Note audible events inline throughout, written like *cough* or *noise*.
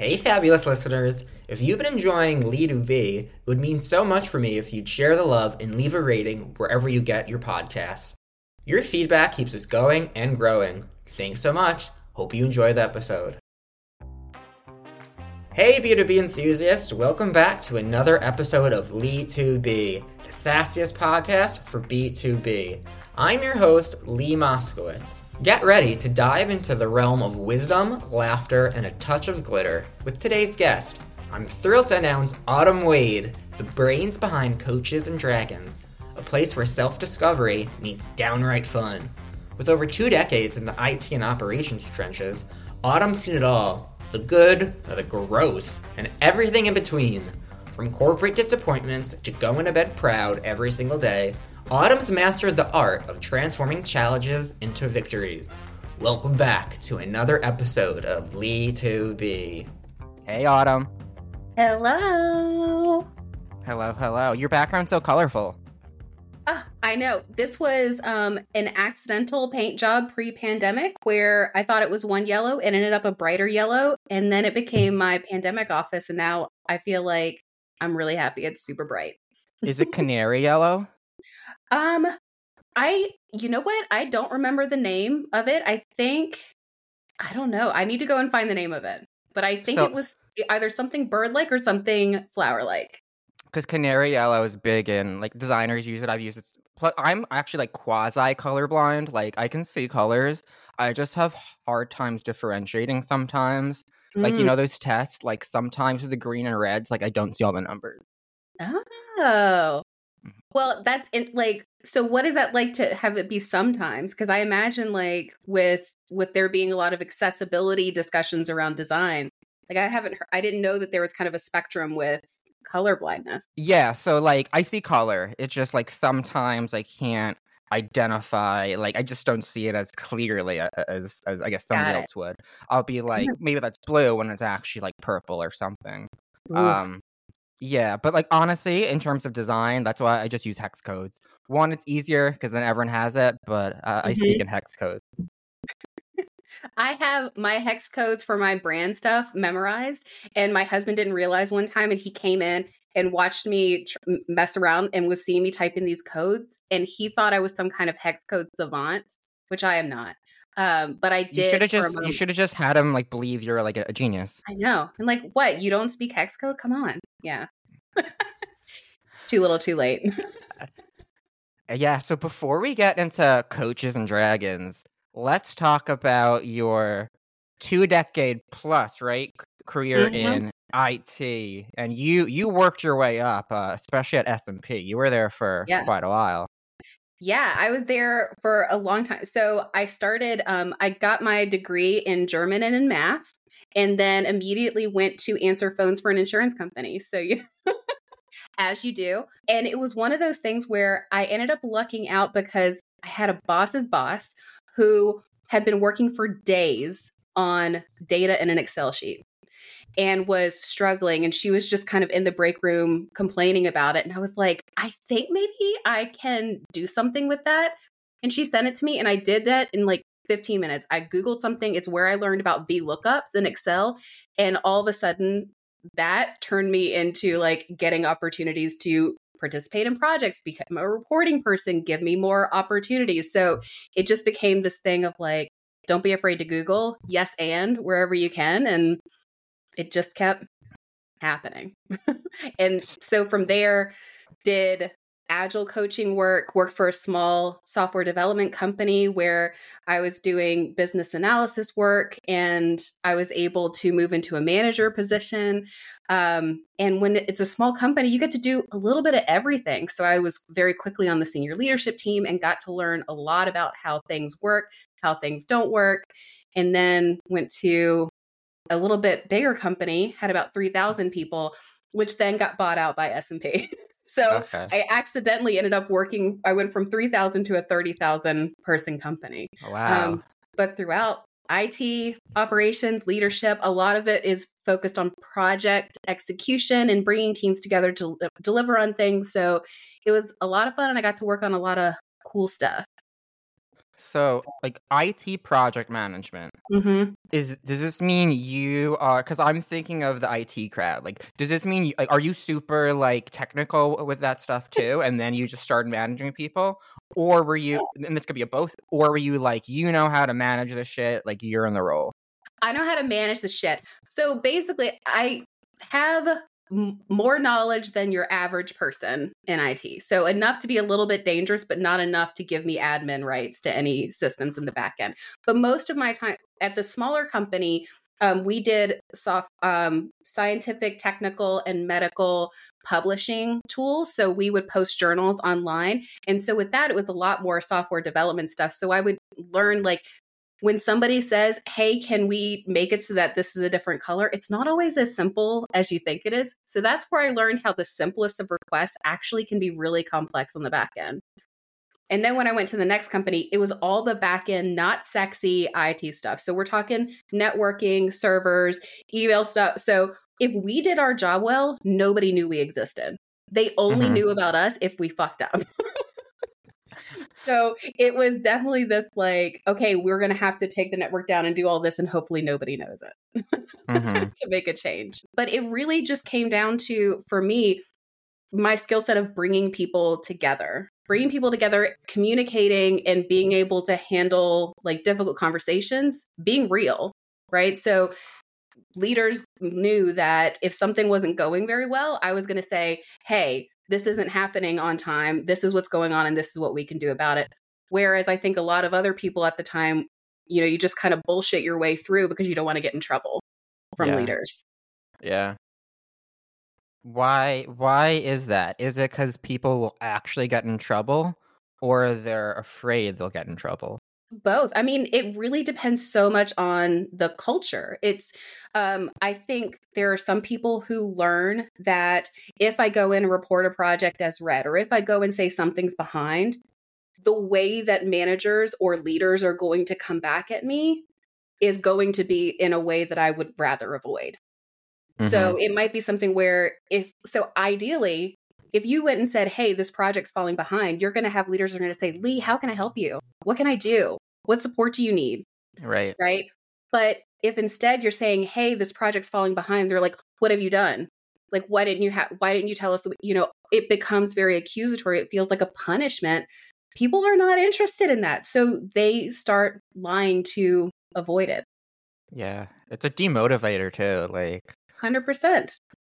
Hey, fabulous listeners. If you've been enjoying to Be, it would mean so much for me if you'd share the love and leave a rating wherever you get your podcasts. Your feedback keeps us going and growing. Thanks so much. Hope you enjoy the episode. Hey, B2B enthusiasts, welcome back to another episode of Lee to Be, the sassiest podcast for B2B. I'm your host, Lee Moskowitz. Get ready to dive into the realm of wisdom, laughter, and a touch of glitter with today's guest. I'm thrilled to announce Autumn Wade, the brains behind Coaches and Dragons, a place where self discovery meets downright fun. With over two decades in the IT and operations trenches, Autumn's seen it all the good, the gross, and everything in between. From corporate disappointments to going to bed proud every single day, Autumn's mastered the art of transforming challenges into victories. Welcome back to another episode of Lee to Be. Hey, Autumn. Hello. Hello, hello. Your background's so colorful. Ah, I know. This was um, an accidental paint job pre pandemic where I thought it was one yellow and ended up a brighter yellow. And then it became my pandemic office. And now I feel like I'm really happy it's super bright. Is it canary yellow? *laughs* Um, I, you know what? I don't remember the name of it. I think, I don't know. I need to go and find the name of it. But I think so, it was either something bird like or something flower like. Because canary yellow is big and like designers use it. I've used it. I'm actually like quasi colorblind. Like I can see colors. I just have hard times differentiating sometimes. Mm. Like you mm. know those tests. Like sometimes with the green and reds, like I don't see all the numbers. Oh. Well, that's in, like so what is that like to have it be sometimes because I imagine like with with there being a lot of accessibility discussions around design. Like I haven't heard, I didn't know that there was kind of a spectrum with color blindness. Yeah, so like I see color. It's just like sometimes I can't identify like I just don't see it as clearly as as I guess somebody else would. I'll be like mm-hmm. maybe that's blue when it's actually like purple or something. Ooh. Um yeah, but like honestly, in terms of design, that's why I just use hex codes. One, it's easier because then everyone has it, but uh, mm-hmm. I speak mm-hmm. in hex codes. *laughs* I have my hex codes for my brand stuff memorized, and my husband didn't realize one time, and he came in and watched me tr- mess around and was seeing me type in these codes, and he thought I was some kind of hex code savant, which I am not. Um, but I did. You should have just you should have just had him like believe you're like a, a, genius. I know. And like, what? You don't speak hex code? Come on. Yeah. *laughs* too little, too late. *laughs* Uh, yeah. So before we get into coaches and dragons, let's talk about your two decade plus right career mm-hmm. in IT, and you you worked your way up, uh, especially at S and P. You were there for yeah. quite a while. Yeah, I was there for a long time. So I started, um, I got my degree in German and in math, and then immediately went to answer phones for an insurance company. So you. *laughs* as you do. And it was one of those things where I ended up lucking out because I had a boss's boss who had been working for days on data in an Excel sheet and was struggling and she was just kind of in the break room complaining about it and I was like, "I think maybe I can do something with that." And she sent it to me and I did that in like 15 minutes. I googled something, it's where I learned about VLOOKUPs in Excel and all of a sudden that turned me into like getting opportunities to participate in projects, become a reporting person, give me more opportunities. So it just became this thing of like, don't be afraid to Google, yes, and wherever you can. And it just kept happening. *laughs* and so from there, did agile coaching work, worked for a small software development company where I was doing business analysis work and I was able to move into a manager position. Um, and when it's a small company, you get to do a little bit of everything. So I was very quickly on the senior leadership team and got to learn a lot about how things work, how things don't work. And then went to a little bit bigger company, had about 3,000 people, which then got bought out by S&P. *laughs* So okay. I accidentally ended up working. I went from 3,000 to a 30,000 person company. Wow. Um, but throughout IT operations, leadership, a lot of it is focused on project execution and bringing teams together to deliver on things. So it was a lot of fun and I got to work on a lot of cool stuff. So, like IT project management Mm-hmm. is does this mean you are? Because I'm thinking of the IT crowd. Like, does this mean you, like are you super like technical with that stuff too, and then you just started managing people, or were you? And this could be a both. Or were you like you know how to manage the shit? Like you're in the role. I know how to manage the shit. So basically, I have more knowledge than your average person in IT. So enough to be a little bit dangerous, but not enough to give me admin rights to any systems in the back end. But most of my time at the smaller company, um, we did soft, um, scientific, technical, and medical publishing tools. So we would post journals online. And so with that, it was a lot more software development stuff. So I would learn like when somebody says, Hey, can we make it so that this is a different color? It's not always as simple as you think it is. So that's where I learned how the simplest of requests actually can be really complex on the back end. And then when I went to the next company, it was all the back end, not sexy IT stuff. So we're talking networking, servers, email stuff. So if we did our job well, nobody knew we existed. They only Mhm. knew about us if we fucked up. So it was definitely this like, okay, we're going to have to take the network down and do all this, and hopefully nobody knows it Mhm. *laughs* to make a change. But it really just came down to, for me, my skill set of bringing people together, bringing people together, communicating, and being able to handle like difficult conversations, being real, right? So leaders knew that if something wasn't going very well, I was going to say, hey, this isn't happening on time. This is what's going on, and this is what we can do about it. Whereas I think a lot of other people at the time, you know, you just kind of bullshit your way through because you don't want to get in trouble from Yeah. leaders. Yeah. Why? Why is that? Is it because people will actually get in trouble, or they're afraid they'll get in trouble? Both. I mean it really depends so much on the culture. It's um i think there are some people who learn that if i go in and report a project as red or if i go and say something's behind the way that managers or leaders are going to come back at me is going to be in a way that i would rather avoid. So it might be something where if so ideally if you went and said, "Hey, this project's falling behind," you're going to have leaders are going to say, "Lee, how can I help you? What can I do? What support do you need?" Right. Right? But if instead you're saying, "Hey, this project's falling behind," they're like, "What have you done? Like, why didn't you have? Why didn't you tell us?" You know, it becomes very accusatory. It feels like a punishment. People are not interested in that, so they start lying to avoid it. Yeah, it's a demotivator too. Like, Hundred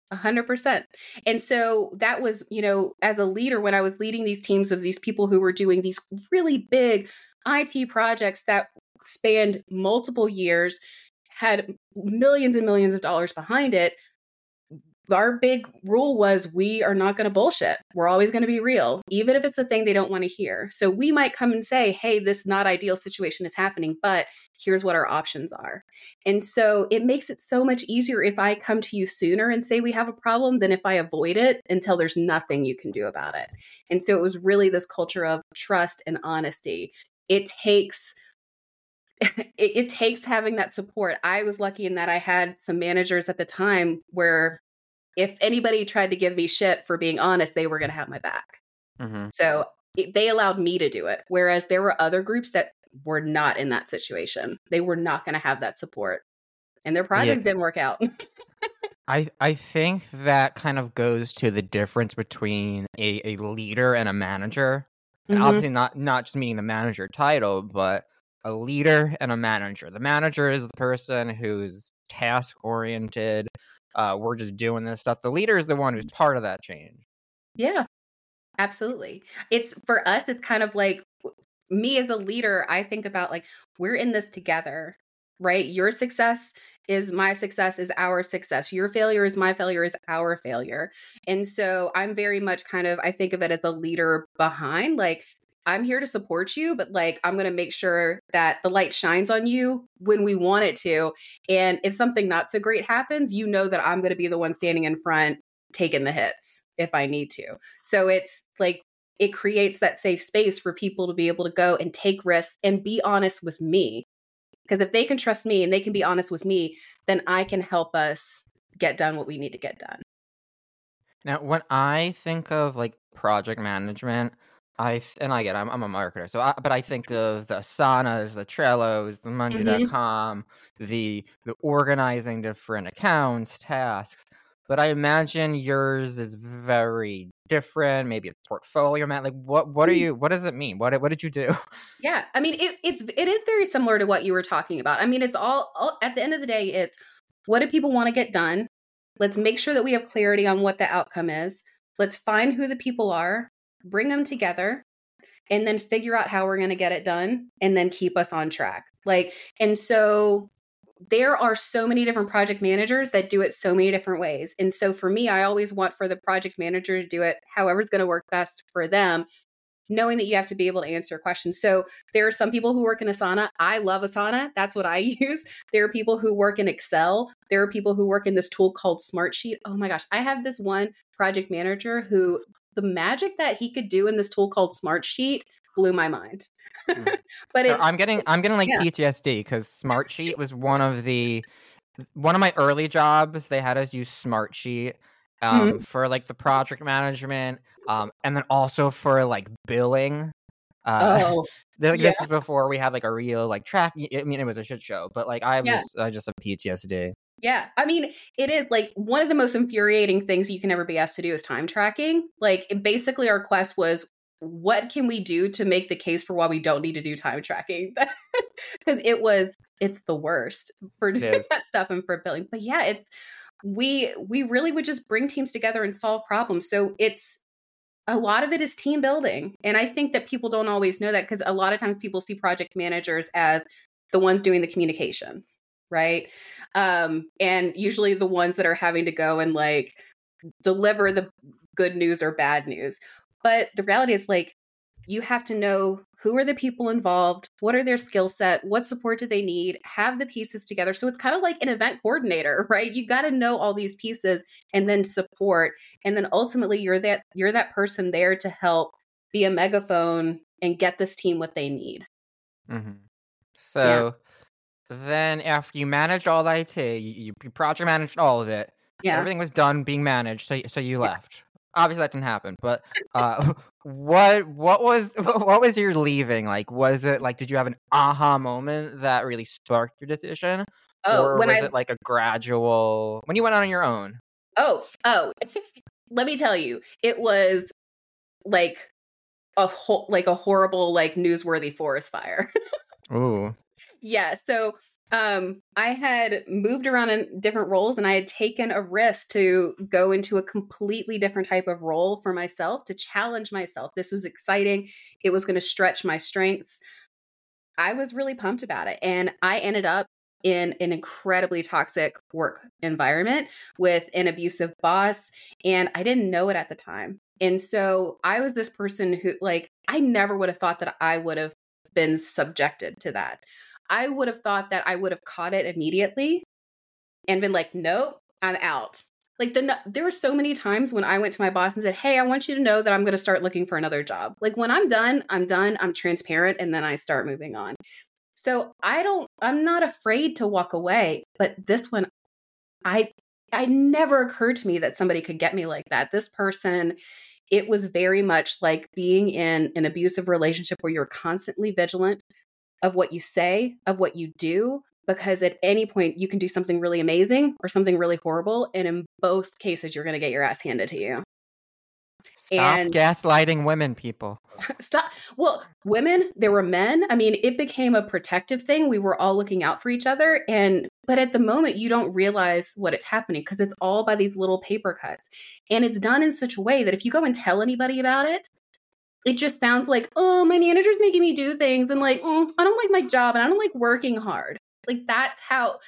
percent. A hundred percent. And so that was, you know, as a leader, when I was leading these teams of these people who were doing these really big IT projects that spanned multiple years, had millions and millions of dollars behind it. Our big rule was we are not going to bullshit. We're always going to be real, even if it's a thing they don't want to hear. So we might come and say, hey, this not ideal situation is happening, but here's what our options are. And so it makes it so much easier if I come to you sooner and say we have a problem than if I avoid it until there's nothing you can do about it. And so it was really this culture of trust and honesty. It takes *laughs* it, it takes having that support. I was lucky in that I had some managers at the time where if anybody tried to give me shit for being honest, they were going to have my back. mhm. So it, they allowed me to do it. Whereas there were other groups that were not in that situation. They were not going to have that support. And their projects didn't work out. *laughs* I I think that kind of goes to the difference between a, a leader and a manager. And Mhm. obviously not not just meaning the manager title, but a leader and a manager. The manager is the person who's task oriented. Uh, we're just doing this stuff. The leader is the one who's part of that change. Yeah, absolutely. It's for us, it's kind of like me as a leader, I think about like, we're in this together, right? Your success is my success, is our success. Your failure is my failure, is our failure. And so I'm very much kind of, I think of it as a leader behind, like, I'm here to support you, but like, I'm going to make sure that the light shines on you when we want it to. And if something not so great happens, you know that I'm going to be the one standing in front taking the hits if I need to. So it's like it creates that safe space for people to be able to go and take risks and be honest with me. Because if they can trust me and they can be honest with me, then I can help us get done what we need to get done. Now, when I think of like project management, I and I get I'm, I'm a marketer, so I, but I think of the Asanas, the Trellos, the Monday.com, mm-hmm. the the organizing different accounts, tasks. But I imagine yours is very different. Maybe it's portfolio man. Like what what are mm. you? What does it mean? What what did you do? Yeah, I mean it, it's it is very similar to what you were talking about. I mean it's all, all at the end of the day, it's what do people want to get done? Let's make sure that we have clarity on what the outcome is. Let's find who the people are bring them together, and then figure out how we're going to get it done and then keep us on track. Like, and so there are so many different project managers that do it so many different ways. And so for me, I always want for the project manager to do it however however's going to work best for them, knowing that you have to be able to answer questions. So there are some people who work in Asana. I love Asana. That's what I *laughs* use. There are people who work in Excel. There are people who work in this tool called Smartsheet. Oh my gosh, I have this one project manager who the magic that he could do in this tool called Smartsheet blew my mind. mm. *laughs* but so I'm getting I'm getting like yeah. PTSD because Smartsheet was one of the one of my early jobs. They had us use Smartsheet um, mm-hmm. for like the project management, um, and then also for like billing. Uh, oh, *laughs* this yeah. is before we had like a real like track. I mean, it was a shit show, but like I was yeah. uh, just a PTSD. Yeah. I mean, it is like one of the most infuriating things you can ever be asked to do is time tracking. Like, basically, our quest was what can we do to make the case for why we don't need to do time tracking? *laughs* Because it was, it's the worst for doing that stuff and for billing. But yeah, it's, we we really would just bring teams together and solve problems so it's a lot of it is team building and i think that people don't always know that because a lot of times people see project managers as the ones doing the communications right? Um, and usually the ones that are having to go and like deliver the good news or bad news. But the reality is like you have to know who are the people involved, what are their skill set, what support do they need, have the pieces together. So it's kind of like an event coordinator, *laughs* right? You got to know all these pieces and then support. And then ultimately you're that you're that person there to help be a megaphone and get this team what they need. Mm-hmm. So then after you managed all the IT, you, you project managed all of it. Yeah. Everything was done being managed, so so you left. Obviously that didn't happen, but uh, what what was *laughs* what was your leaving like? Was it like did you have an aha moment that really sparked your decision? Oh, or was I... it like a gradual when you went on your own? Oh, oh, *laughs* let me tell you, it was like a whole like a horrible like newsworthy forest fire. *laughs* Ooh yeah. So um, I had moved around in different roles and I had taken a risk to go into a completely different type of role for myself to challenge myself. This was exciting. It was going to stretch my strengths. I was really pumped about it. And I ended up in an incredibly toxic work environment with an abusive boss. And I didn't know it at the time. And so I was this person who, like, I never would have thought that I would have been subjected to that. I would have thought that I would have caught it immediately and been like, nope, I'm out. Like the there were so many times when I went to my boss and said, "Hey, I want you to know that I'm going to start looking for another job." Like when I'm done, I'm done. I'm transparent and then I start moving on. So, I don't I'm not afraid to walk away, but this one I I never occurred to me that somebody could get me like that. This person it was very much like being in an abusive relationship where you're constantly vigilant, of what you say, of what you do, because at any point you can do something really amazing or something really horrible. And in both cases, you're going to get your ass handed to you. Stop and gaslighting women, people. *laughs* Stop. Well, women, there were men. I mean, it became a protective thing. We were all looking out for each other. And, but at the moment, you don't realize what it's happening because it's all by these little paper cuts. And it's done in such a way that if you go and tell anybody about it, it just sounds like, oh, my manager's making me do things and like, mm, I don't like my job and I don't like working hard. Like that's how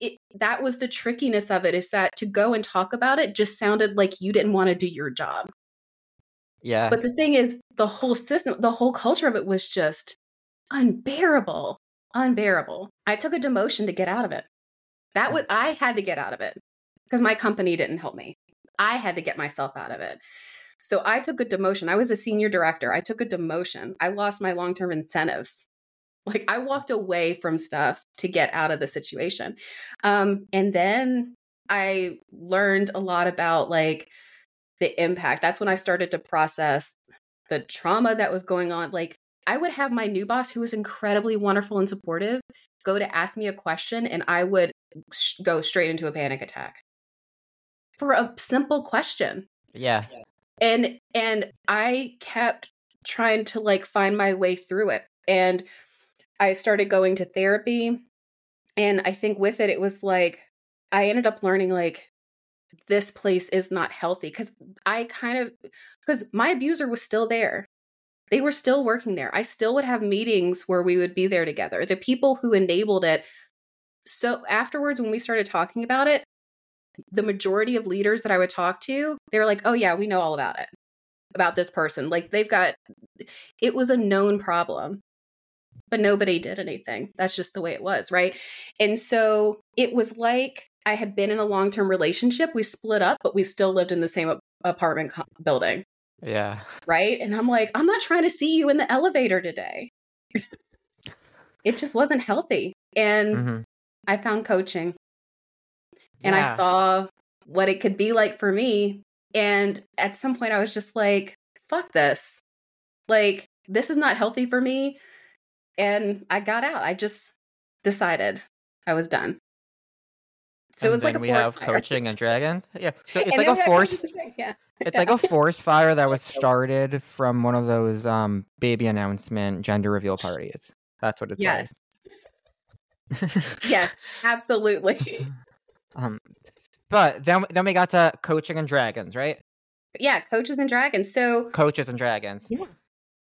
it that was the trickiness of it is that to go and talk about it just sounded like you didn't want to do your job. Yeah. But the thing is the whole system, the whole culture of it was just unbearable. Unbearable. I took a demotion to get out of it. That mm. was I had to get out of it because my company didn't help me. I had to get myself out of it. So I took a demotion. I was a senior director. I took a demotion. I lost my long term incentives. Like I walked away from stuff to get out of the situation. Um, and then I learned a lot about like the impact. That's when I started to process the trauma that was going on. Like I would have my new boss, who was incredibly wonderful and supportive, go to ask me a question, and I would sh- go straight into a panic attack for a simple question. Yeah. And and I kept trying to like find my way through it. And I started going to therapy. And I think with it, it was like I ended up learning like this place is not healthy because I kind of because my abuser was still there. They were still working there. I still would have meetings where we would be there together. The people who enabled it. So afterwards, when we started talking about it, the majority of leaders that I would talk to, they were like, oh, yeah, we know all about it, about this person. Like they've got, it was a known problem, but nobody did anything. That's just the way it was. Right. And so it was like I had been in a long term relationship. We split up, but we still lived in the same apartment co- building. Yeah. Right. And I'm like, I'm not trying to see you in the elevator today. *laughs* it just wasn't healthy. And mm-hmm. I found coaching and yeah. I saw what it could be like for me. And at some point, I was just like, fuck this. Like, this is not healthy for me. And I got out. I just decided I was done. So and it's like a we have fire. coaching and dragons. Yeah, *laughs* so it's like a force. Yeah. *laughs* It's like a forest fire that was *laughs* started from one of those um, baby announcement gender reveal parties. That's what it's yes. like. yes, absolutely. Um, but then then we got to coaching and dragons, right? Yeah, coaches and dragons. So coaches and dragons. Yeah.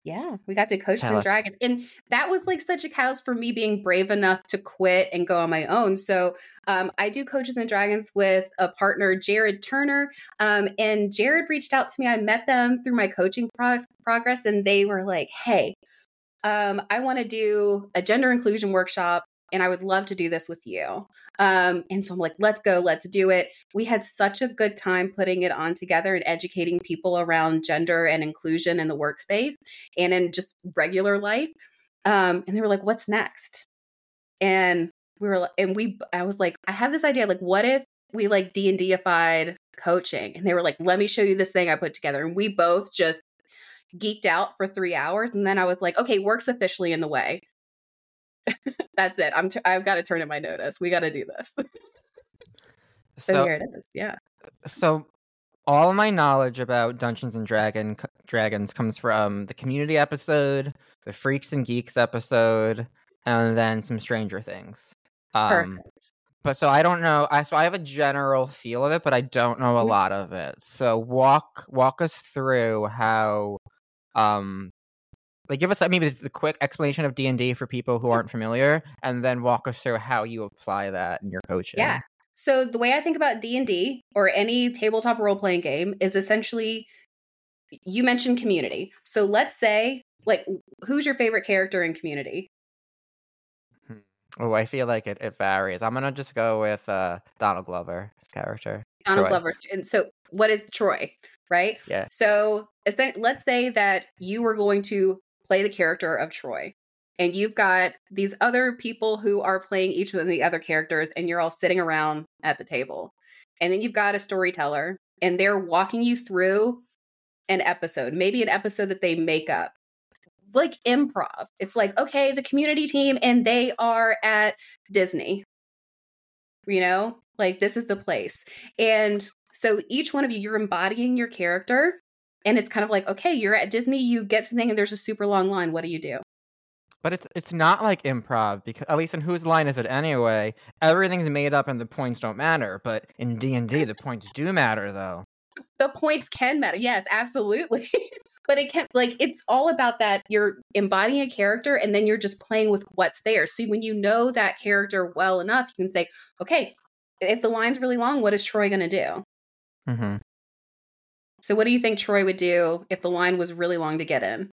Yeah, we got to coaches and dragons. And that was like such a catalyst for me being brave enough to quit and go on my own. So um, I do coaches and dragons with a partner, Jared Turner. Um, and Jared reached out to me. I met them through my coaching pro- progress, and they were like, hey, um, I want to do a gender inclusion workshop and I would love to do this with you. Um, and so I'm like, let's go, let's do it. We had such a good time putting it on together and educating people around gender and inclusion in the workspace and in just regular life. Um, and they were like, what's next? And we were, and we, I was like, I have this idea. Like, what if we like D and Dified coaching? And they were like, let me show you this thing I put together. And we both just geeked out for three hours. And then I was like, okay, work's officially in the way. *laughs* That's it. I'm. T- I've got to turn in my notice. We got to do this. *laughs* so, so here it is. Yeah. So all my knowledge about Dungeons and Dragon Dragons comes from the community episode, the Freaks and Geeks episode, and then some Stranger Things. Um, Perfect. But so I don't know. I so I have a general feel of it, but I don't know a mm-hmm. lot of it. So walk walk us through how um like give us maybe the quick explanation of d&d for people who aren't familiar and then walk us through how you apply that in your coaching. Yeah. So the way i think about d&d or any tabletop role-playing game is essentially you mentioned community. So let's say like who's your favorite character in community? Oh i feel like it, it varies. I'm gonna just go with uh donald glover's character donald troy. glover and so what is troy right? Yeah. So let's say that you were going to play the character of Troy. And you've got these other people who are playing each of the other characters, and you're all sitting around at the table. And then you've got a storyteller, and they're walking you through an episode, maybe an episode that they make up, like improv. It's like, okay, the community team, and they are at Disney. You know, like this is the place. And so each one of you, you're embodying your character and it's kind of like okay you're at disney you get to the thing and there's a super long line what do you do but it's it's not like improv because at least in whose line is it anyway everything's made up and the points don't matter but in d&d the points do matter though the points can matter yes absolutely *laughs* but it can't. like it's all about that you're embodying a character and then you're just playing with what's there see when you know that character well enough you can say okay if the line's really long what is troy going to do mm-hmm. So, what do you think Troy would do if the line was really long to get in?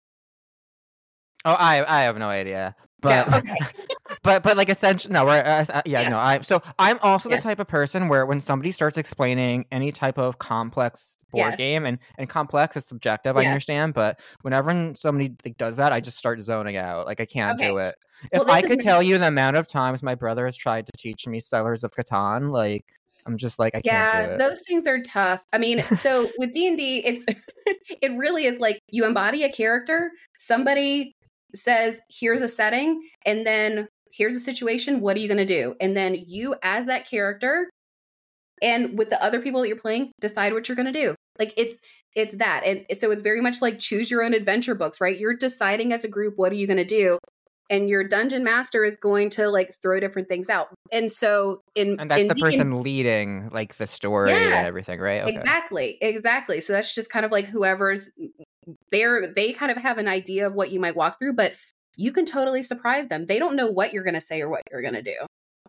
Oh, I I have no idea. But yeah, okay. *laughs* but but like essentially no, we're, uh, yeah, yeah, no. I so I'm also yeah. the type of person where when somebody starts explaining any type of complex board yes. game and and complex is subjective, I understand. But whenever somebody like, does that, I just start zoning out. Like I can't okay. do it. If well, I could tell you the amount of times my brother has tried to teach me Settlers of Catan, like I'm just like I can't yeah those things are tough. I mean so with d&d it's *laughs* it really is like you embody a character somebody says here's a setting and then here's a situation what are you going to do? And then you as that character and with the other people that you're playing decide what you're going to do. Like it's it's that and so it's very much like choose your own adventure books right? You're deciding as a group what are you going to do and your dungeon master is going to like throw different things out and so in and that's in the person leading like the story Yeah. and everything, right? Okay. Exactly, exactly. So that's just kind of like whoever's they're they kind of have an idea of what you might walk through, but you can totally surprise them. They don't know what you're going to say or what you're going to do,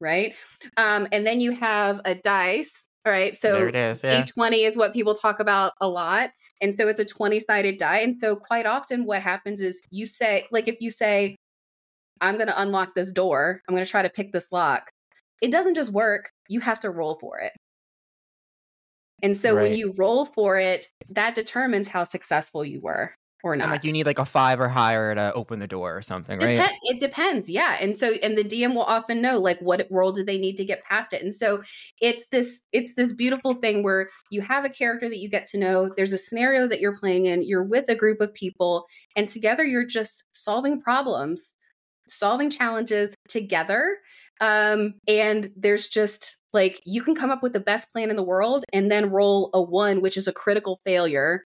right? Um, and then you have a dice, all right? So there it is. Yeah. D20 is what people talk about a lot. And so it's a 20 sided die. And so quite often what happens is you say, like, if you say, I'm going to unlock this door, I'm going to try to pick this lock, it doesn't just work. You have to roll for it. And so when you roll for it, that determines how successful you were or not. And like you need like a five or higher to open the door or something, right? It depends, yeah. And so, and the DM will often know like what role do they need to get past it. And so, it's this it's this beautiful thing where you have a character that you get to know. There's a scenario that you're playing in. You're with a group of people, and together you're just solving problems, solving challenges together. Um, and there's just like you can come up with the best plan in the world, and then roll a one, which is a critical failure,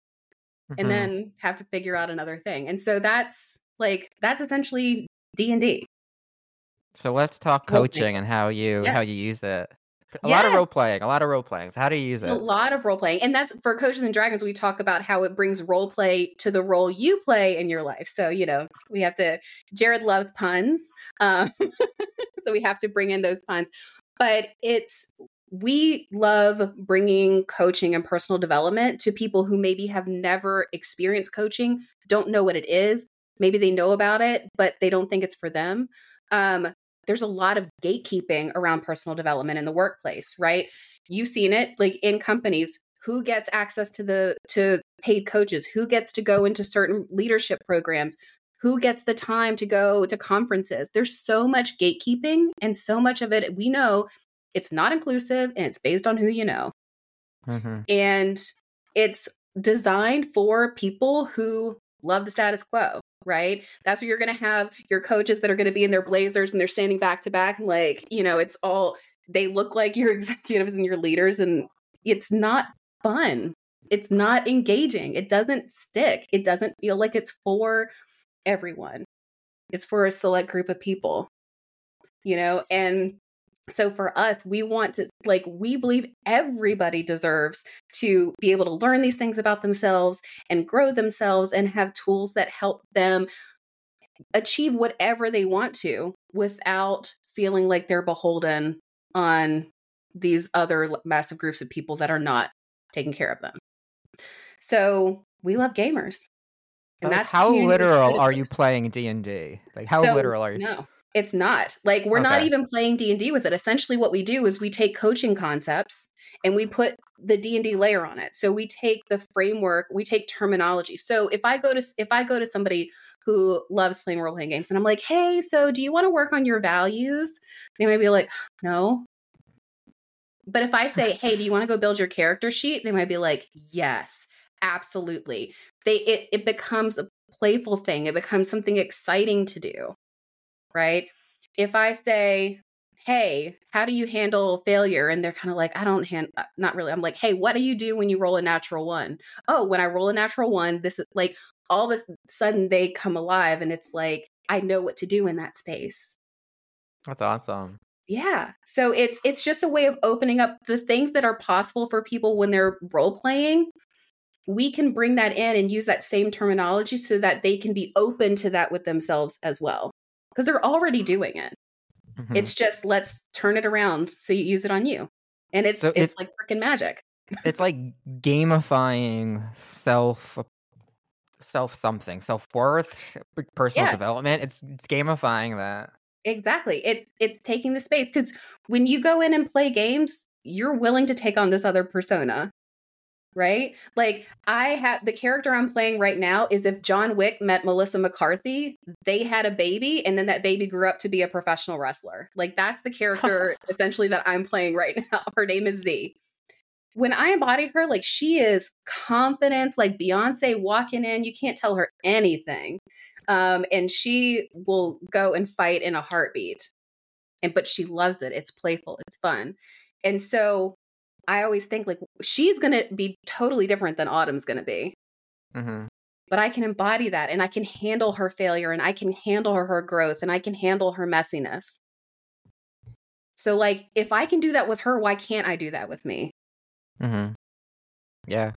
and Mhm. then have to figure out another thing. And so that's like that's essentially D and D. So let's talk coaching and how you Yeah. how you use it. A lot of role playing, a lot of role playing. So how do you use it? a lot of role playing, and that's for Coaches and Dragons. We talk about how it brings role play to the role you play in your life. So you know we have to. Jared loves puns, um, *laughs* so we have to bring in those puns. But it's we love bringing coaching and personal development to people who maybe have never experienced coaching, don't know what it is. Maybe they know about it, but they don't think it's for them. Um, there's a lot of gatekeeping around personal development in the workplace, right? You've seen it like in companies who gets access to the to paid coaches, who gets to go into certain leadership programs, who gets the time to go to conferences. There's so much gatekeeping and so much of it we know it's not inclusive and it's based on who you know. Mhm. And it's designed for people who love the status quo, right? That's where you're going to have your coaches that are going to be in their blazers and they're standing back to back. And like, you know, it's all, they look like your *laughs* executives and your leaders. And it's not fun. It's not engaging. It doesn't stick. It doesn't feel like it's for everyone. It's for a select group of people, you know? And so for us, we want to, like, we believe everybody deserves to be able to learn these things about themselves and grow themselves and have tools that help them achieve whatever they want to without feeling like they're beholden on these other massive groups of people that are not taking care of them. So we love gamers. Like, that's how literal are you playing D and D? Like how So, literal are you? No, it's not. Like we're not even playing D&D with it. Essentially what we do is we take coaching concepts and we put the D&D layer on it. So we take the framework, we take terminology. So if I go to if I go to somebody who loves playing role playing games and I'm like, "Hey, so do you want to work on your values?" They might be like, "No." But if I say, *laughs* "Hey, do you want to go build your character sheet?" They might be like, "Yes, absolutely." They it it becomes a playful thing. It becomes something exciting to do right? If I say, "Hey, how do you handle failure?" and they're kind of like, "I don't hand uh, not really." I'm like, "Hey, what do you do when you roll a natural one?" "Oh, when I roll a natural one, this is like all of a sudden they come alive and it's like I know what to do in that space." That's awesome. Yeah. So it's it's just a way of opening up the things that are possible for people when they're role playing. We can bring that in and use that same terminology so that they can be open to that with themselves as well. Because they're already doing it. Mhm. It's just let's turn it around so you use it on you. And it's So it's it- like freaking magic. it's like gamifying self self something self worth personal Yeah. development it's it's gamifying that Exactly. It's it's taking the space because when you go in and play games, you're willing to take on this other persona. Right? Like I have the character I'm playing right now is if John Wick met Melissa McCarthy, they had a baby and then that baby grew up to be a professional wrestler. Like that's the character *laughs* essentially that I'm playing right *laughs* now. Her name is Z. When I embody her, like she is confidence, like Beyonce walking in, you can't tell her anything. Um, and she will go and fight in a heartbeat. And but she loves it. It's playful, it's fun. And so I always think like she's going to be totally different than Autumn's going to be. Mm-hmm. But I can embody that and I can handle her failure and I can handle her, her growth and I can handle her messiness. So, like, if I can do that with her, why can't I do that with me? Mm-hmm. Yeah.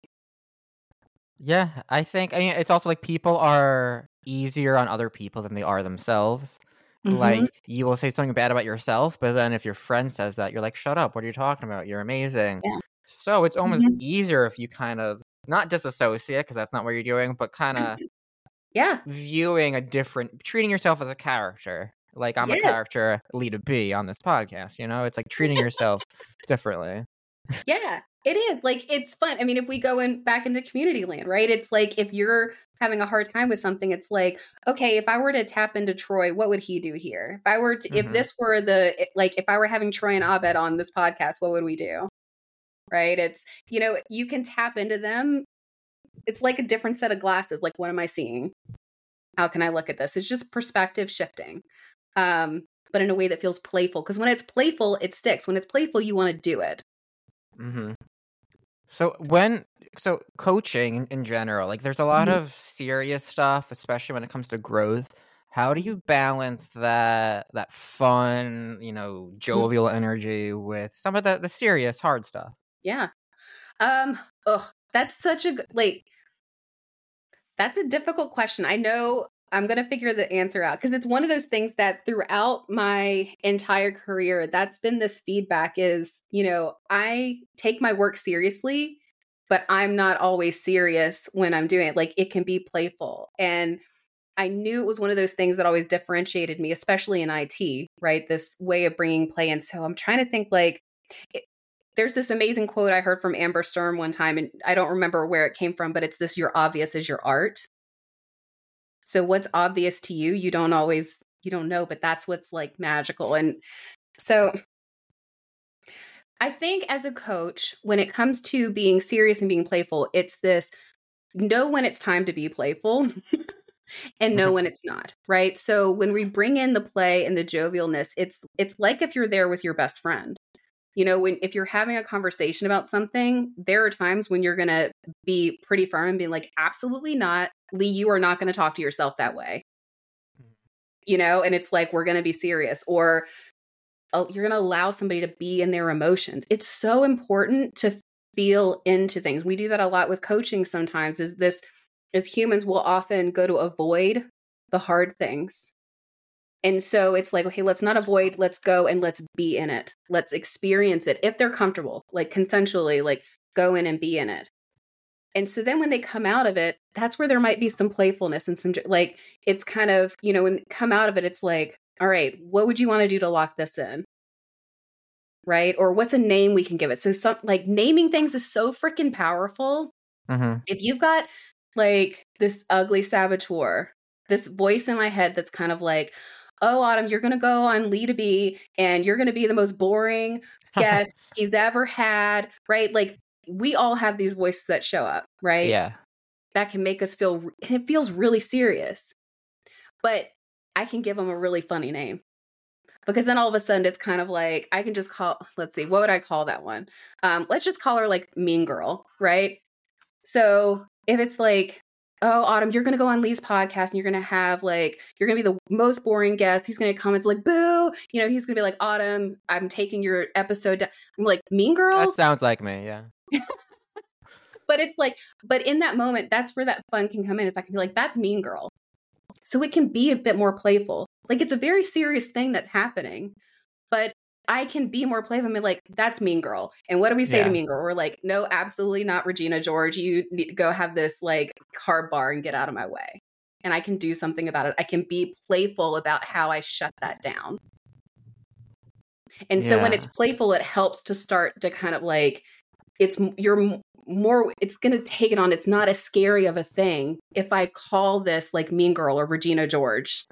Yeah, I think I mean it's also like people are easier on other people than they are themselves. Mhm. Like you will say something bad about yourself, but then if your friend says that, you're like, "Shut up! What are you talking about? You're amazing." Yeah. So it's almost Mhm. easier if you kind of not disassociate because that's not what you're doing, but kind of yeah. viewing a different, treating yourself as a character. Like I'm a character, Lita B on this podcast. You know, it's like treating *laughs* yourself differently. Yeah, it is. Like it's fun. I mean, if we go in back into community land, right? It's like if you're having a hard time with something, it's like, okay, if I were to tap into Troy, what would he do here? If I were to, if Mhm. this were the like if I were having Troy and Abed on this podcast, what would we do? Right? It's, you know, you can tap into them. It's like a different set of glasses. Like what am I seeing? How can I look at this? It's just perspective shifting. Um but in a way that feels playful because when it's playful, it sticks. When it's playful, you want to do it. hmm So when so coaching in, general, like there's a lot Mhm. of serious stuff, especially when it comes to growth. How do you balance that that fun, you know, jovial energy with some of the the serious, hard stuff? Yeah. Um, oh, that's such a like that's a difficult question. I know I'm going to figure the answer out because it's one of those things that throughout my entire career that's been this feedback is, you know, I take my work seriously, but I'm not always serious when I'm doing it. Like it can be playful. And I knew it was one of those things that always differentiated me, especially in IT, right? This way of bringing play in. So I'm trying to think like it, there's this amazing quote I heard from Amber Sturm one time, and I don't remember where it came from, but it's this you're obvious as your art. So what's obvious to you, you don't always you don't know, but that's what's like magical. And so I think as a coach, when it comes to being serious and being playful, it's this know when it's time to be playful *laughs* and know mm-hmm. when it's not, right? So when we bring in the play and the jovialness, it's it's like if you're there with your best friend. You know, when if you're having a conversation about something, there are times when you're going to be pretty firm and be like, "Absolutely not. Lee, you are not going to talk to yourself that way." You know, and it's like we're going to be serious or uh, you're going to allow somebody to be in their emotions. It's so important to feel into things. We do that a lot with coaching sometimes is this as humans we'll often go to avoid the hard things. And so it's like, okay, let's not avoid, let's go and let's be in it. Let's experience it if they're comfortable, like consensually, like go in and be in it. And so then when they come out of it, that's where there might be some playfulness and some like it's kind of, you know, when come out of it, it's like, all right, what would you want to do to lock this in? Right? Or what's a name we can give it? So some like naming things is so freaking powerful Mm-hmm. if you've got like this ugly saboteur, this voice in my head that's kind of like, oh, Autumn, you're going to go on Lee to be and you're going to be the most boring *laughs* guest he's ever had, right? Like we all have these voices that show up, right? yeah. That can make us feel, and it feels really serious. But I can give them a really funny name because then all of a sudden it's kind of like I can just call, let's see, what would I call that one? Um, let's just call her like Mean Girl, right? So if it's like, oh, Autumn, you're going to go on Lee's podcast and you're going to have like, you're going to be the most boring guest. He's going to come, it's like, boo. You know, he's going to be like, Autumn, I'm taking your episode. Down. I'm like, Mean Girl? That sounds like me. Yeah. But it's like, but in that moment, that's where that fun can come in. Is I can be like, that's Mean Girl. So it can be a bit more playful. Like it's a very serious thing that's happening, but I can be more playful and be like, that's Mean Girl. And what do we say Yeah. to Mean Girl? We're like, no, absolutely not, Regina George. You need to go have this like carb bar and get out of my way. And I can do something about it. I can be playful about how I shut that down. And so when it's playful, it helps to start to kind of like, it's you're more it's going to take it on it's not as scary of a thing if i call this like mean girl or regina george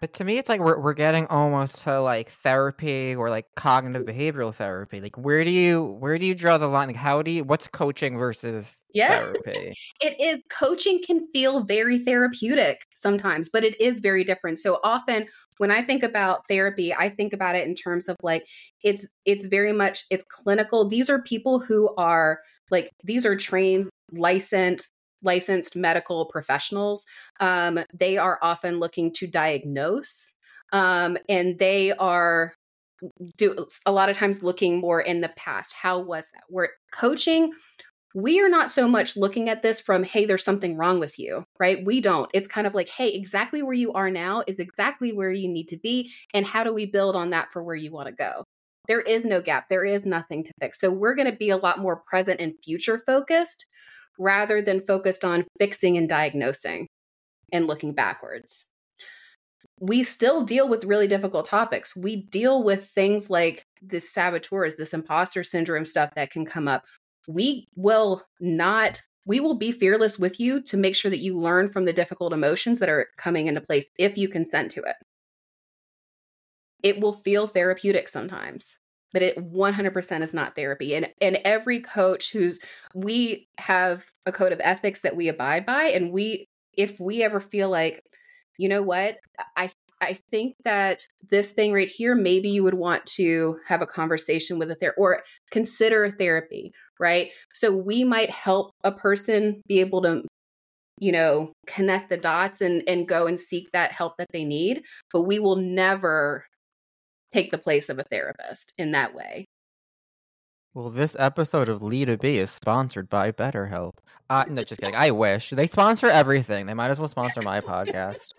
But to me, it's like we're we're getting almost to like therapy or like cognitive behavioral therapy. Like, where do you where do you draw the line? Like, how do you what's coaching versus Yeah. therapy? *laughs* it is coaching can feel very therapeutic sometimes but it is very different so often when i think about therapy i think about it in terms of like it's it's very much it's clinical. These are people who are like these are trained licensed licensed medical professionals. Um they are often looking to diagnose um and they are do a lot of times looking more in the past. How was that? Where coaching we are not so much looking at this from hey there's something wrong with you right? We don't. It's kind of like hey exactly where you are now is exactly where you need to be and how do we build on that for where you want to go? There is no gap. There is nothing to fix. So we're going to be a lot more present and future focused rather than focused on fixing and diagnosing and looking backwards. We still deal with really difficult topics. We deal with things like this saboteurs this imposter syndrome stuff that can come up we will not we will be fearless with you to make sure that you learn from the difficult emotions that are coming into place if you consent to it. It will feel therapeutic sometimes but it 100% is not therapy and and every coach who's we have a code of ethics that we abide by and we if we ever feel like you know what? I i think that this thing right here maybe you would want to have a conversation with a therapist or consider therapy right so we might help a person be able to you know connect the dots and and go and seek that help that they need but we will never take the place of a therapist in that way Well, this episode of Lead to Be is sponsored by BetterHelp. Uh, no, just *laughs* kidding. I wish they sponsor everything. They might as well sponsor my podcast.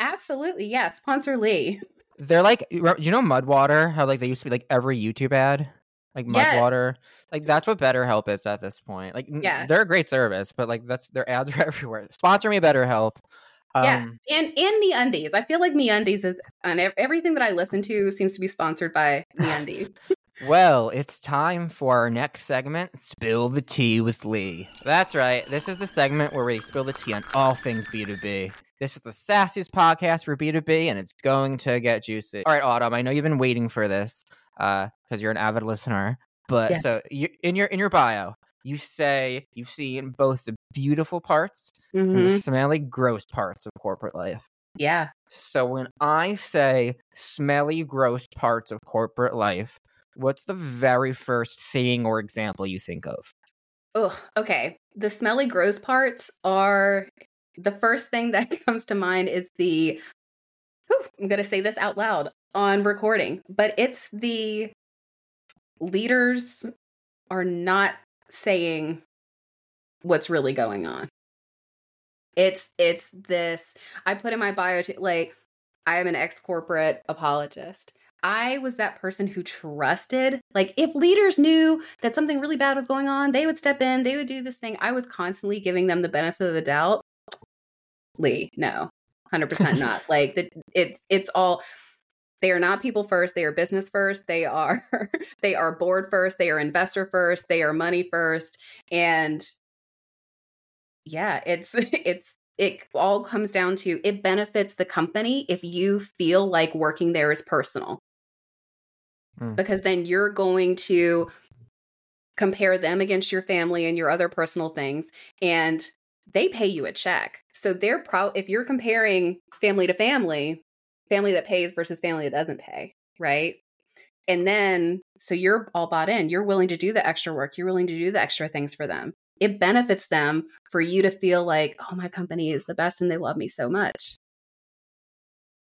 Absolutely yeah sponsor lee They're like, you know, Mudwater. How like they used to be like every YouTube ad, like Yes. Mudwater. Like that's what BetterHelp is at this point. Like, Yeah. they're a great service, but like that's their ads are *laughs* everywhere. Sponsor me, BetterHelp. Um, yeah and and MeUndies i feel like MeUndies is and everything that i listen to seems to be sponsored by *laughs* MeUndies Well, it's time for our next segment, Spill the Tea with Lee. That's right. This is the segment where we spill the tea on all things B2B. This is the sassiest podcast for B2B, and it's going to get juicy. All right, Autumn, I know you've been waiting for this because you're an avid listener. But Yes. so you, in your in your bio, you say you've seen both the beautiful parts and Mhm. the smelly, gross parts of corporate life. yeah So when I say smelly, gross parts of corporate life, what's the very first thing or example you think of? Oh, okay. The smelly gross parts are the first thing *laughs* that comes to mind is the whew, I'm going to say this out loud on recording, but it's the leaders are not saying what's really going on. It's it's this I put in my bio to, like I am an ex-corporate apologist. I was that person who trusted, like, if leaders knew that something really bad was going on, they would step in, they would do this thing. I was constantly giving them the benefit of the doubt. Lee, no, 100% not. *laughs* like, the, it's, it's all, they are not people first. They are business first. They are, *laughs* they are board first. They are investor first. They are money first. And yeah, it's, *laughs* it's, it all comes down to it benefits the company if you feel like working there is personal Hmm. because then you're going to compare them against your family and your other personal things and they pay you a check. So they're pro if you're comparing family to family family that pays versus family that doesn't pay right? And then so you're all bought in. You're willing to do the extra work. You're willing to do the extra things for them. It benefits them for you to feel like oh my company is the best and they love me so much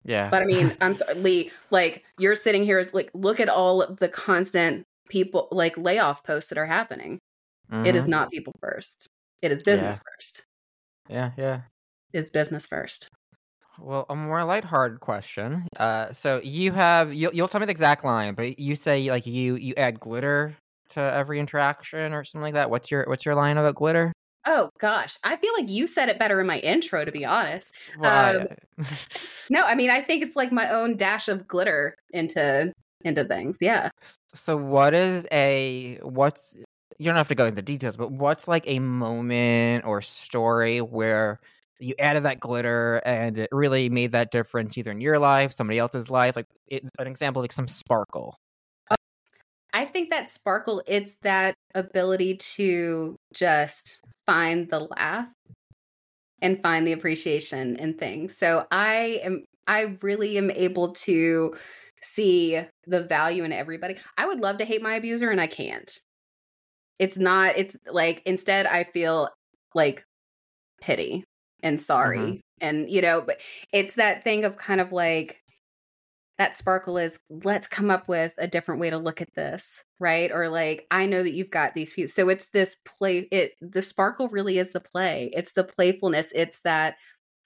Yeah. but I mean, I'm sorry, Lee, like you're sitting here, like, look at all the constant people, like layoff posts that are happening. It is Mhm. not people first. It is business first. Yeah, yeah. It's business first. Well, a more lighthearted question. Uh, so you have you'll, you'll tell me the exact line, but you say like you you add glitter to every interaction or something like that. What's your what's your line about glitter? Oh gosh, I feel like you said it better in my intro, to be honest. Um, I- *laughs* No, I mean, I think it's like my own dash of glitter into into things. Yeah. so what is a what's you don't have to go into details, but what's like a moment or story where you added that glitter and it really made that difference either in your life, somebody else's life? Like it, an example, like some sparkle. I think that sparkle, it's that ability to just find the laugh and find the appreciation in things. So I am I really am able to see the value in everybody. I would love to hate my abuser and I can't. It's not it's like instead I feel like pity and sorry. Mm-hmm. And you know, but it's that thing of kind of like that sparkle is let's come up with a different way to look at this right? Or like i know that you've got these pieces. So it's this play it the sparkle really is the play. It's the playfulness. It's that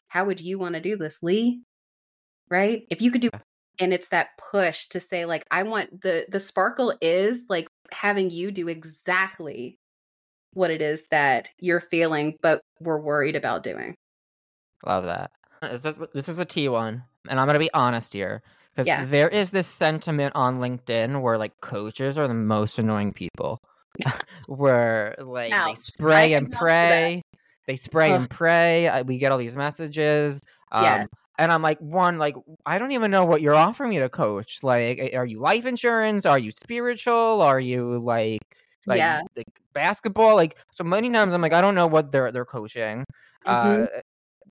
how would you want to do this lee? Right? If you could do and it's that push to say like i want the the sparkle is like having you do exactly what it is that you're feeling but we're worried about doing. Love that. Uh, this is a t one and i'm gonna be honest here because yeah. there is this sentiment on LinkedIn where like coaches are the most annoying people. *laughs* where like they spray and pray. They spray and pray. We get all these messages. Um, yes. And I'm like, one, like, I don't even know what you're offering me to coach. Like, are you life insurance? Are you spiritual? Are you like, like, yeah. like basketball? Like, so many times I'm like, I don't know what they're they're coaching. Mm-hmm. Uh,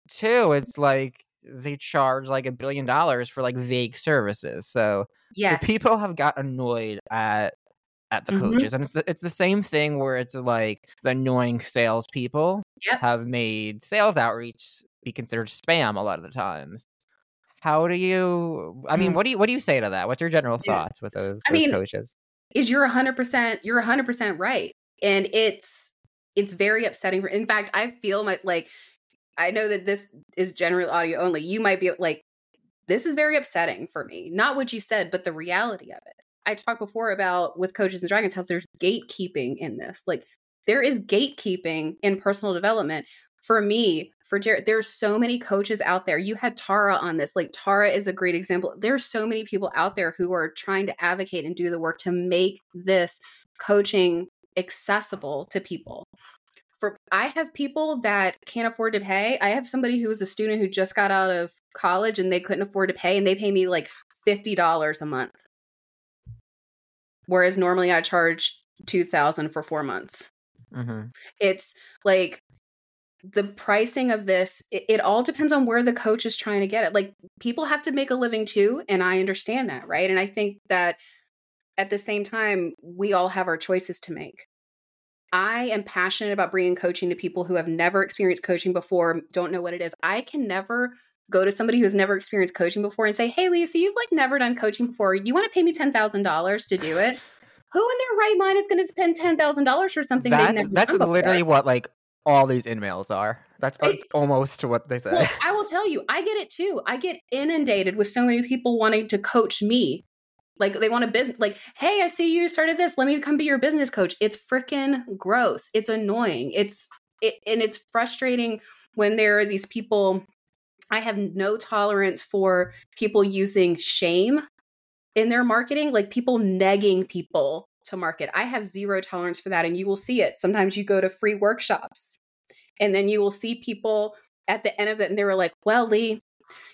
two, it's like they charge like a billion dollars for like vague services. So, yes. so people have got annoyed at at the mm-hmm. coaches, and it's the, it's the same thing where it's like the annoying salespeople yep. have made sales outreach be considered spam a lot of the times. How do you? I mean, mm. what do you what do you say to that? What's your general thoughts with those, I those mean, coaches? Is you're hundred percent you're hundred percent right, and it's it's very upsetting. In fact, I feel my like I know that this is general audio only. You might be like, this is very upsetting for me. Not what you said, but the reality of it. I talked before about with coaches and dragons house, there's gatekeeping in this. Like there is gatekeeping in personal development. For me, for Jared, there's so many coaches out there. You had Tara on this. Like Tara is a great example. There's so many people out there who are trying to advocate and do the work to make this coaching accessible to people for I have people that can't afford to pay. I have somebody who was a student who just got out of college and they couldn't afford to pay and they pay me like $50 a month. Whereas normally I charge 2000 for 4 months. Mm-hmm. It's like the pricing of this it, it, all depends on where the coach is trying to get it like people have to make a living too and i understand that right and i think that at the same time we all have our choices to make I am passionate about bringing coaching to people who have never experienced coaching before, don't know what it is. I can never go to somebody who's never experienced coaching before and say, "Hey, Lisa, you've like never done coaching before. You want to pay me ten thousand dollars to do it?" Who in their right mind is going to spend ten thousand dollars for something? That's that's literally what like all these emails are. That's, that's almost what they say. Well, I will tell you, I get it too. I get inundated with so many people wanting to coach me like they want a business like hey i see you started this. Let me come be your business coach. It's freaking gross. It's annoying. It's it, and it's frustrating when there are these people i have no tolerance for people using shame in their marketing like people negging people to market. I have zero tolerance for that and you will see it. Sometimes you go to free workshops and then you will see people at the end of it and they were like well lee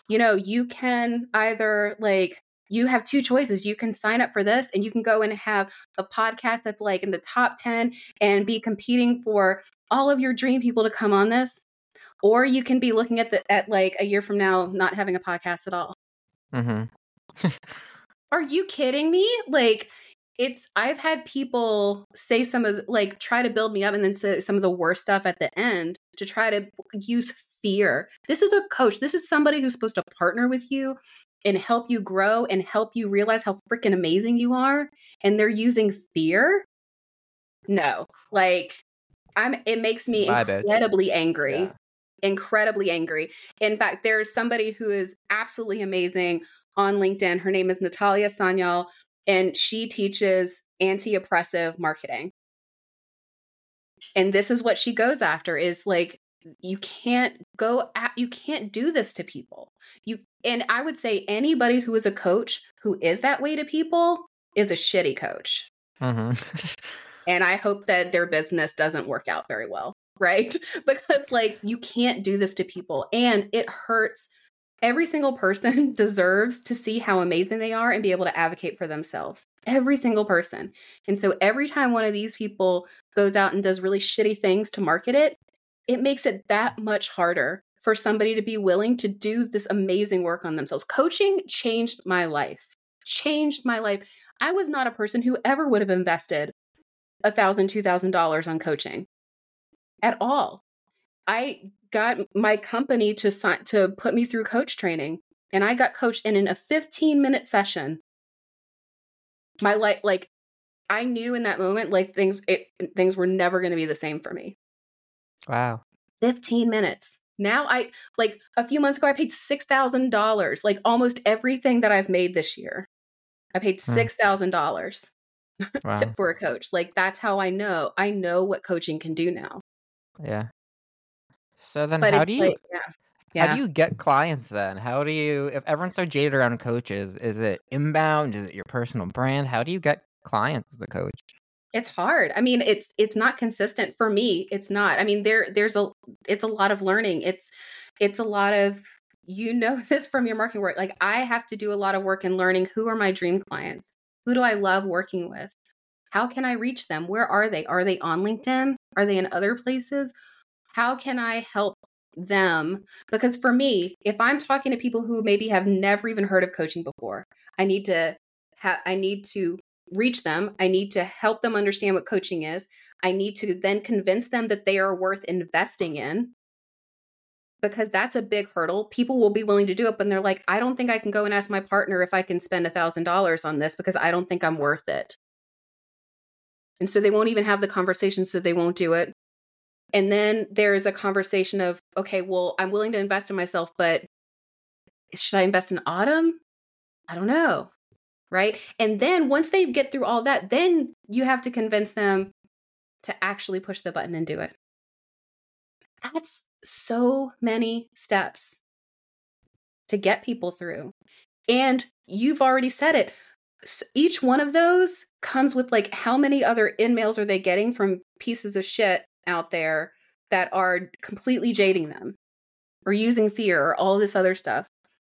you know you can either like you have two choices. You can sign up for this and you can go and have a podcast that's like in the top 10 and be competing for all of your dream people to come on this. Or you can be looking at the at like a year from now not having a podcast at all. Mm-hmm. *laughs* Are you kidding me? Like it's I've had people say some of like try to build me up and then say some of the worst stuff at the end to try to use fear. This is a coach. This is somebody who's supposed to partner with you and help you grow and help you realize how freaking amazing you are and they're using fear? No. Like i'm it makes me incredibly angry. Yeah. incredibly angry. In fact there's somebody who is absolutely amazing on linkedin. Her name is natalia sanyal and she teaches anti-oppressive marketing. And this is what she goes after is like you can't go at, you can't do this to people you and i would say anybody who is a coach who is that way to people is a shitty coach mm-hmm. And I hope that their business doesn't work out very well, *laughs* right? because like you can't do this to people and it hurts. Every single person *laughs* deserves to see how amazing they are and be able to advocate for themselves. Every single person. And so every time one of these people goes out and does really shitty things to market it, it makes it that much harder for somebody to be willing to do this amazing work on themselves. Coaching changed my life, changed my life. I was not a person who ever would have invested a thousand, two thousand dollars on coaching at all. I got my company to sign to put me through coach training, and I got coached and in a 15 minute session. My life, like, I knew in that moment, like things, it, things were never going to be the same for me. Wow. 15 minutes. Now I like a few months ago I paid $6,000, like almost everything that I've made this year. I paid Hmm. $6,000 *laughs* Wow. for a coach. Like that's how I know. I know what coaching can do now. Yeah. So then, But how do you like, yeah. Yeah. how do you get clients then? How do you if everyone's so jaded around coaches? Is it inbound? Is it your personal brand? How do you get clients as a coach? It's hard. I mean, it's it's not consistent for me. It's not. I mean, there there's a it's a lot of learning. It's it's a lot of you know *laughs* this from your marketing work. Like I have to do a lot of work in learning who are my dream clients? Who do I love working with? How can I reach them? Where are they? Are they on LinkedIn? Are they in other places? How can I help them? Because for me, if I'm talking to people who maybe have never even heard of coaching before, I need to have I need to reach them. I need to help them understand what coaching is. I need to then convince them that they are worth investing in because that's a big hurdle. People will be willing to do it, but they're like, I don't think I can go and ask my partner if I can spend a thousand dollars on this because I don't think I'm worth it. And so they won't even have the conversation, so they won't do it. And then there's a conversation of, okay, well, I'm willing to invest in myself, but should I invest in Autumn? I don't know right? And then once they get through all that, then you have to convince them to actually push the button and do it. That's so many steps to get people through. And you've already said it. S- Each one of those comes with like how many other emails are they getting from pieces of shit out there that are completely jading them or using fear or all this other stuff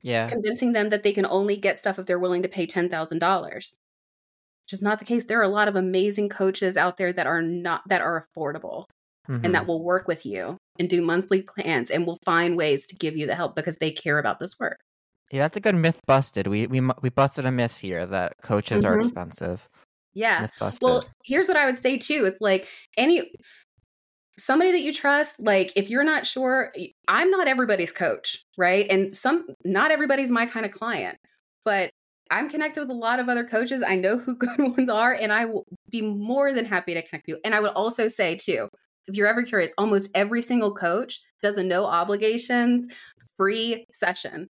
Yeah. convincing them that they can only get stuff if they're willing to pay $10,000. Which is not the case. There are a lot of amazing coaches out there that are not that are affordable Mhm. and that will work with you and do monthly plans and will find ways to give you the help because they care about this work. Yeah, that's a good myth busted. We we we busted a myth here that coaches are Mhm. expensive. Yeah. Well, here's what I would say too. It's like any somebody that you trust, like if you're not sure, I'm not everybody's coach, right? And some not everybody's my kind of client, but I'm connected with a lot of other coaches. I know who *laughs* good ones are, and I will be more than happy to connect you. And I would also say too, if you're ever curious, almost every single coach does a no obligations free session.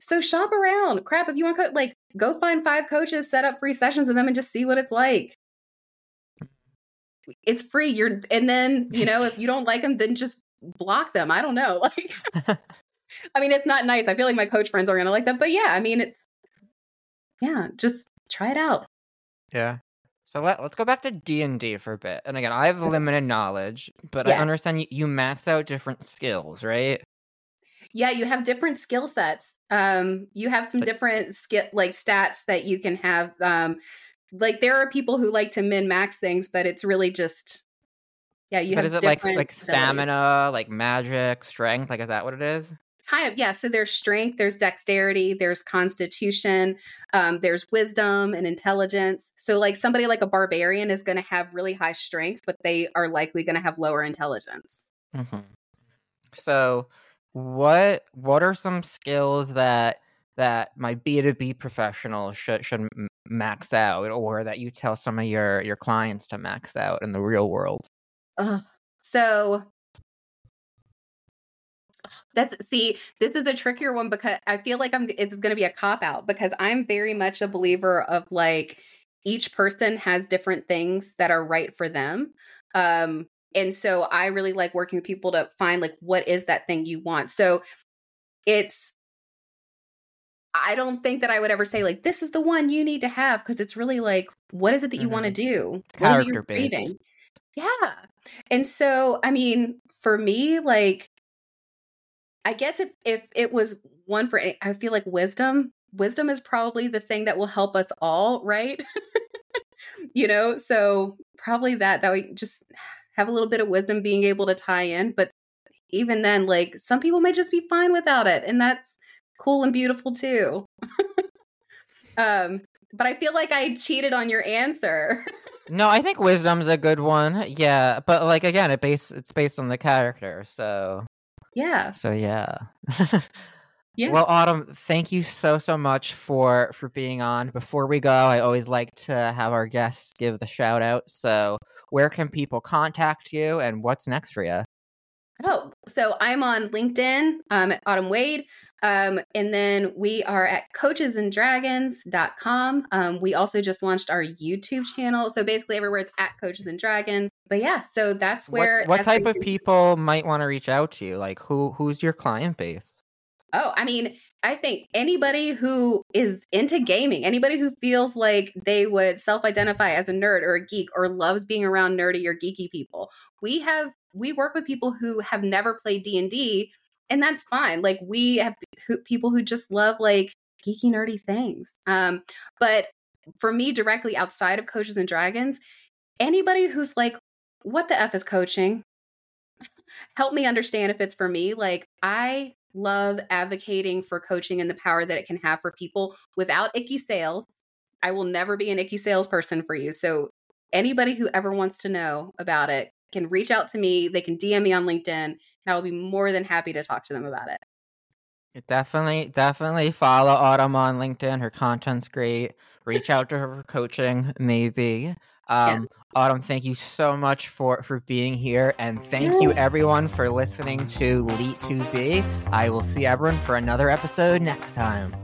So shop around. Crap, if you want to like go find five coaches, set up free sessions with them and just see what it's like. It's free. You're and then, you know, if you don't like them, then just block them. I don't know. *laughs* Like I mean, it's not nice. I feel like my coach friends are going to like that, but yeah, I mean, it's yeah, just try it out. yeah. So let, let's go back to D&D for a bit. And again, I have limited knowledge, but I understand you, you max out different skills, right? Yeah, you have different skill sets. Um, you have some different skill like stats that you can have. Um, like there are people who like to min max things, but it's really just yeah. You but have is it like like abilities. stamina, like magic, strength? Like is that what it is? Kind of yeah. So there's strength, there's dexterity, there's constitution, um, there's wisdom and intelligence. So like somebody like a barbarian is going to have really high strength, but they are likely going to have lower intelligence. hmm So, what what are some skills that that my B two B professional should should max out, or that you tell some of your your clients to max out in the real world? Ugh. So that's see, this is a trickier one because I feel like I'm it's going to be a cop out because I'm very much a believer of like each person has different things that are right for them. Um and so I really like working with people to find like what is that thing you want. So it's I don't think that I would ever say like this is the one you need to have because it's really like what is it that you mm-hmm. want to do? Character based. Yeah. And so, I mean, for me, like, I guess if if it was one for, I feel like wisdom. Wisdom is probably the thing that will help us all, right? *laughs* you know, so probably that that we just have a little bit of wisdom being able to tie in, but even then, like some people may just be fine without it, and that's cool and beautiful too. *laughs* um, but I feel like I cheated on your answer. *laughs* no, I think wisdom's a good one. Yeah, but like again, it base it's based on the character, so yeah. So yeah. *laughs* yeah. Well, Autumn, thank you so so much for for being on. Before we go, I always like to have our guests give the shout out. So, where can people contact you, and what's next for you? Oh, so I'm on LinkedIn um, at Autumn Wade. Um, and then we are at coachesanddragons.com. Um, we also just launched our YouTube channel. So basically everywhere it's at Coaches and Dragons. But yeah, so that's where What, what type of people might want to reach out to you? Like who who's your client base? Oh, I mean, I think anybody who is into gaming, anybody who feels like they would self-identify as a nerd or a geek or loves being around nerdy or geeky people. We have we work with people who have never played D&D and that's fine. Like we have people who just love like geeky nerdy things. Um, but for me, directly outside of Coaches and Dragons, anybody who's like, "What the f is coaching?" *laughs* Help me understand if it's for me. Like I love advocating for coaching and the power that it can have for people without icky sales. I will never be an icky salesperson for you. So anybody who ever wants to know about it can reach out to me. They can DM me on LinkedIn I will be more than happy to talk to them about it. Definitely, definitely follow Autumn on LinkedIn. Her content's great. Reach out to her for coaching, maybe. Um, yeah. Autumn, thank you so much for for being here, and thank you everyone for listening to Leet 2B. I will see everyone for another episode next time.